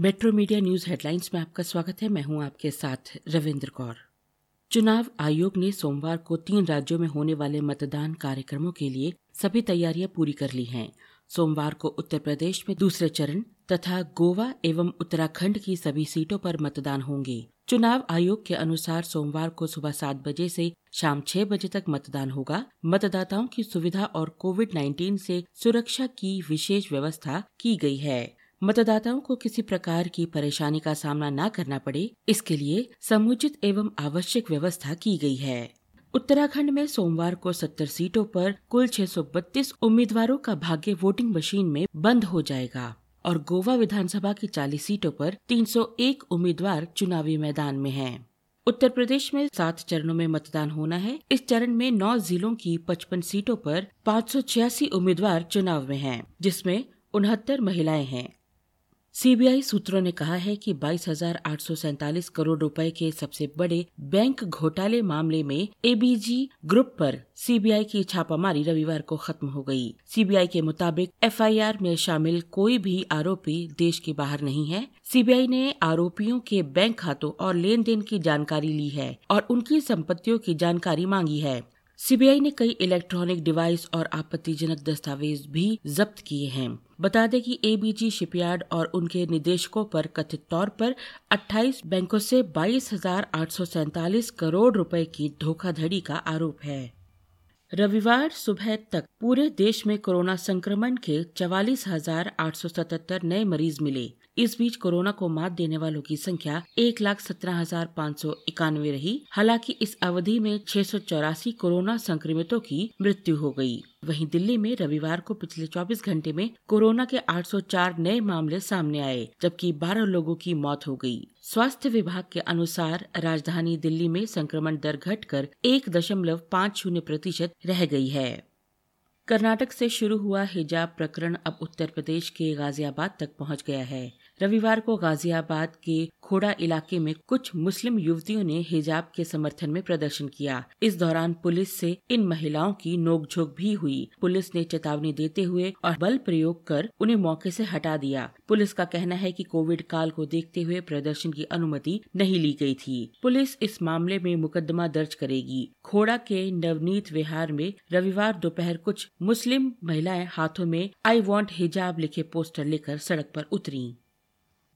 Metro media news headlines में आपका स्वागत है। मैं हूँ आपके साथ रविंद्र कौर। चुनाव आयोग ने सोमवार को तीन राज्यों में होने वाले मतदान कार्यक्रमों के लिए सभी तैयारियाँ पूरी कर ली हैं। सोमवार को उत्तर प्रदेश में दूसरे चरण तथा गोवा एवं उत्तराखंड की सभी सीटों पर मतदान होंगे। चुनाव आयोग के अनुसार सोमवार को सुबह सात बजे से शाम छह बजे तक मतदान होगा। मतदाताओं की सुविधा और कोविड 19 से सुरक्षा की विशेष व्यवस्था की गई है। मतदाताओं को किसी प्रकार की परेशानी का सामना न करना पड़े इसके लिए समुचित एवं आवश्यक व्यवस्था की गई है। उत्तराखंड में सोमवार को 70 सीटों पर कुल 632 उम्मीदवारों का भाग्य वोटिंग मशीन में बंद हो जाएगा और गोवा विधानसभा की 40 सीटों पर 301 उम्मीदवार चुनावी मैदान में हैं। उत्तर प्रदेश में सात चरणों में मतदान होना है। इस चरण में नौ जिलों की 55 सीटों पर पाँच सौ छियासी उम्मीदवार चुनाव में हैं, जिसमें उनहत्तर महिलाएँ हैं। सीबीआई सूत्रों ने कहा है कि बाईस करोड़ रुपए के सबसे बड़े बैंक घोटाले मामले में एबीजी ग्रुप पर सीबीआई की छापामारी रविवार को खत्म हो गई। सीबीआई के मुताबिक एफआईआर में शामिल कोई भी आरोपी देश के बाहर नहीं है सीबीआई ने आरोपियों के बैंक खातों और लेन देन की जानकारी ली है और उनकी संपत्तियों की जानकारी मांगी है सीबीआई ने कई इलेक्ट्रॉनिक डिवाइस और आपत्तिजनक दस्तावेज़ भी जब्त किए हैं। बता दें कि एबीजी शिपयार्ड और उनके निदेशकों पर कथित तौर पर 28 बैंकों से बाईस करोड़ रुपए की धोखाधड़ी का आरोप है। रविवार सुबह तक पूरे देश में कोरोना संक्रमण के चवालीस नए मरीज़ मिले। इस बीच कोरोना को मात देने वालों की संख्या एक लाख सत्रह हज़ार पाँच सौ इक्यानवे रही हालाँकि इस अवधि में छह सौ चौरासी कोरोना संक्रमितों की मृत्यु हो गई। वहीं दिल्ली में रविवार को पिछले 24 घंटे में कोरोना के 804 नए मामले सामने आए, जबकि 12 लोगों की मौत हो गई। स्वास्थ्य विभाग के अनुसार राजधानी दिल्ली में संक्रमण दर घटकर एक दशमलव पाँच शून्य प्रतिशत रह गई है कर्नाटक से शुरू हुआ हिजाब प्रकरण अब उत्तर प्रदेश के गाजियाबाद तक पहुँच गया है रविवार को गाजियाबाद के खोड़ा इलाके में कुछ मुस्लिम युवतियों ने हिजाब के समर्थन में प्रदर्शन किया। इस दौरान पुलिस से इन महिलाओं की नोकझोंक भी हुई। पुलिस ने चेतावनी देते हुए और बल प्रयोग कर उन्हें मौके से हटा दिया। पुलिस का कहना है कि कोविड काल को देखते हुए प्रदर्शन की अनुमति नहीं ली गई थी। पुलिस इस मामले में मुकदमा दर्ज करेगी। खोड़ा के नवनीत विहार में रविवार दोपहर कुछ मुस्लिम महिलाएँ हाथों में आई वॉन्ट हिजाब लिखे पोस्टर लेकर सड़क पर उतरी।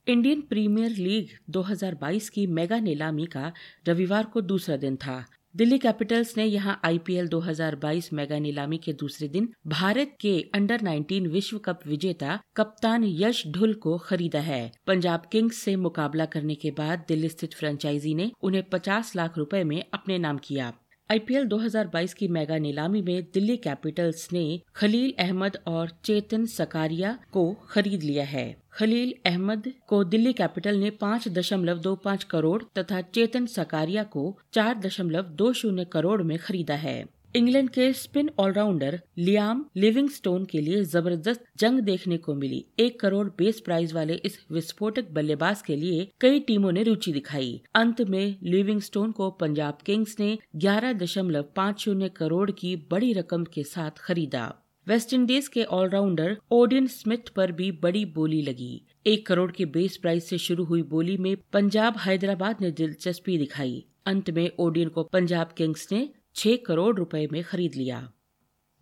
इंडियन प्रीमियर लीग 2022 की मेगा नीलामी का रविवार को दूसरा दिन था। दिल्ली कैपिटल्स ने यहाँ आईपीएल 2022 मेगा नीलामी के दूसरे दिन भारत के अंडर 19 विश्व कप विजेता कप्तान यश ढुल को खरीदा है। पंजाब किंग्स से मुकाबला करने के बाद दिल्ली स्थित फ्रेंचाइजी ने उन्हें 50 लाख रुपए में अपने नाम किया। आईपीएल 2022 की मेगा नीलामी में दिल्ली कैपिटल्स ने खलील अहमद और चेतन सकारिया को खरीद लिया है। खलील अहमद को दिल्ली कैपिटल ने पाँच दशमलव दो पाँच करोड़ तथा चेतन सकारिया को चार दशमलव दो शून्य करोड़ में खरीदा है। इंग्लैंड के स्पिन ऑलराउंडर लियाम लिविंगस्टोन के लिए ज़बरदस्त जंग देखने को मिली। एक करोड़ बेस प्राइज वाले इस विस्फोटक बल्लेबाज के लिए कई टीमों ने रुचि दिखाई। अंत में लिविंगस्टोन को पंजाब किंग्स ने ग्यारह दशमलव पाँच शून्य करोड़ की बड़ी रकम के साथ खरीदा। वेस्ट इंडीज के ऑलराउंडर ओडिन स्मिथ पर भी बड़ी बोली लगी। एक करोड़ के बेस प्राइस से शुरू हुई बोली में पंजाब हैदराबाद ने दिलचस्पी दिखाई। अंत में ओडियन को पंजाब किंग्स ने छह करोड़ रुपए में खरीद लिया।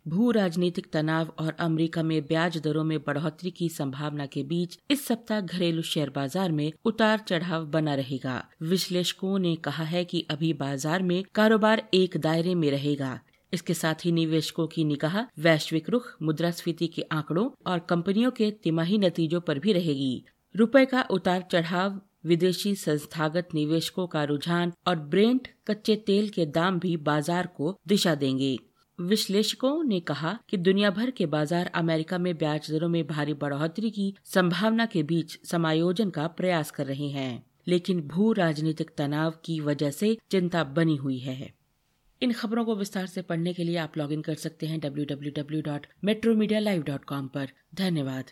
भू राजनीतिक तनाव और अमेरिका में ब्याज दरों में बढ़ोतरी की संभावना के बीच इस सप्ताह घरेलू शेयर बाज़ार में उतार चढ़ाव बना रहेगा। विश्लेषकों ने कहा है कि अभी बाज़ार में कारोबार एक दायरे में रहेगा। इसके साथ ही निवेशकों की निगाह वैश्विक रुख, मुद्रास्फीति के आंकड़ों और कंपनियों के तिमाही नतीजों पर भी रहेगी। रुपए का उतार चढ़ाव विदेशी संस्थागत निवेशकों का रुझान और ब्रेंट कच्चे तेल के दाम भी बाज़ार को दिशा देंगे। विश्लेषकों ने कहा कि दुनिया भर के बाज़ार अमेरिका में ब्याज दरों में भारी बढ़ोतरी की संभावना के बीच समायोजन का प्रयास कर रहे हैं, लेकिन भू राजनीतिक तनाव की वजह से चिंता बनी हुई है। इन खबरों को विस्तार से पढ़ने के लिए आप लॉगिन कर सकते हैं www.metromedia.live.com पर। धन्यवाद।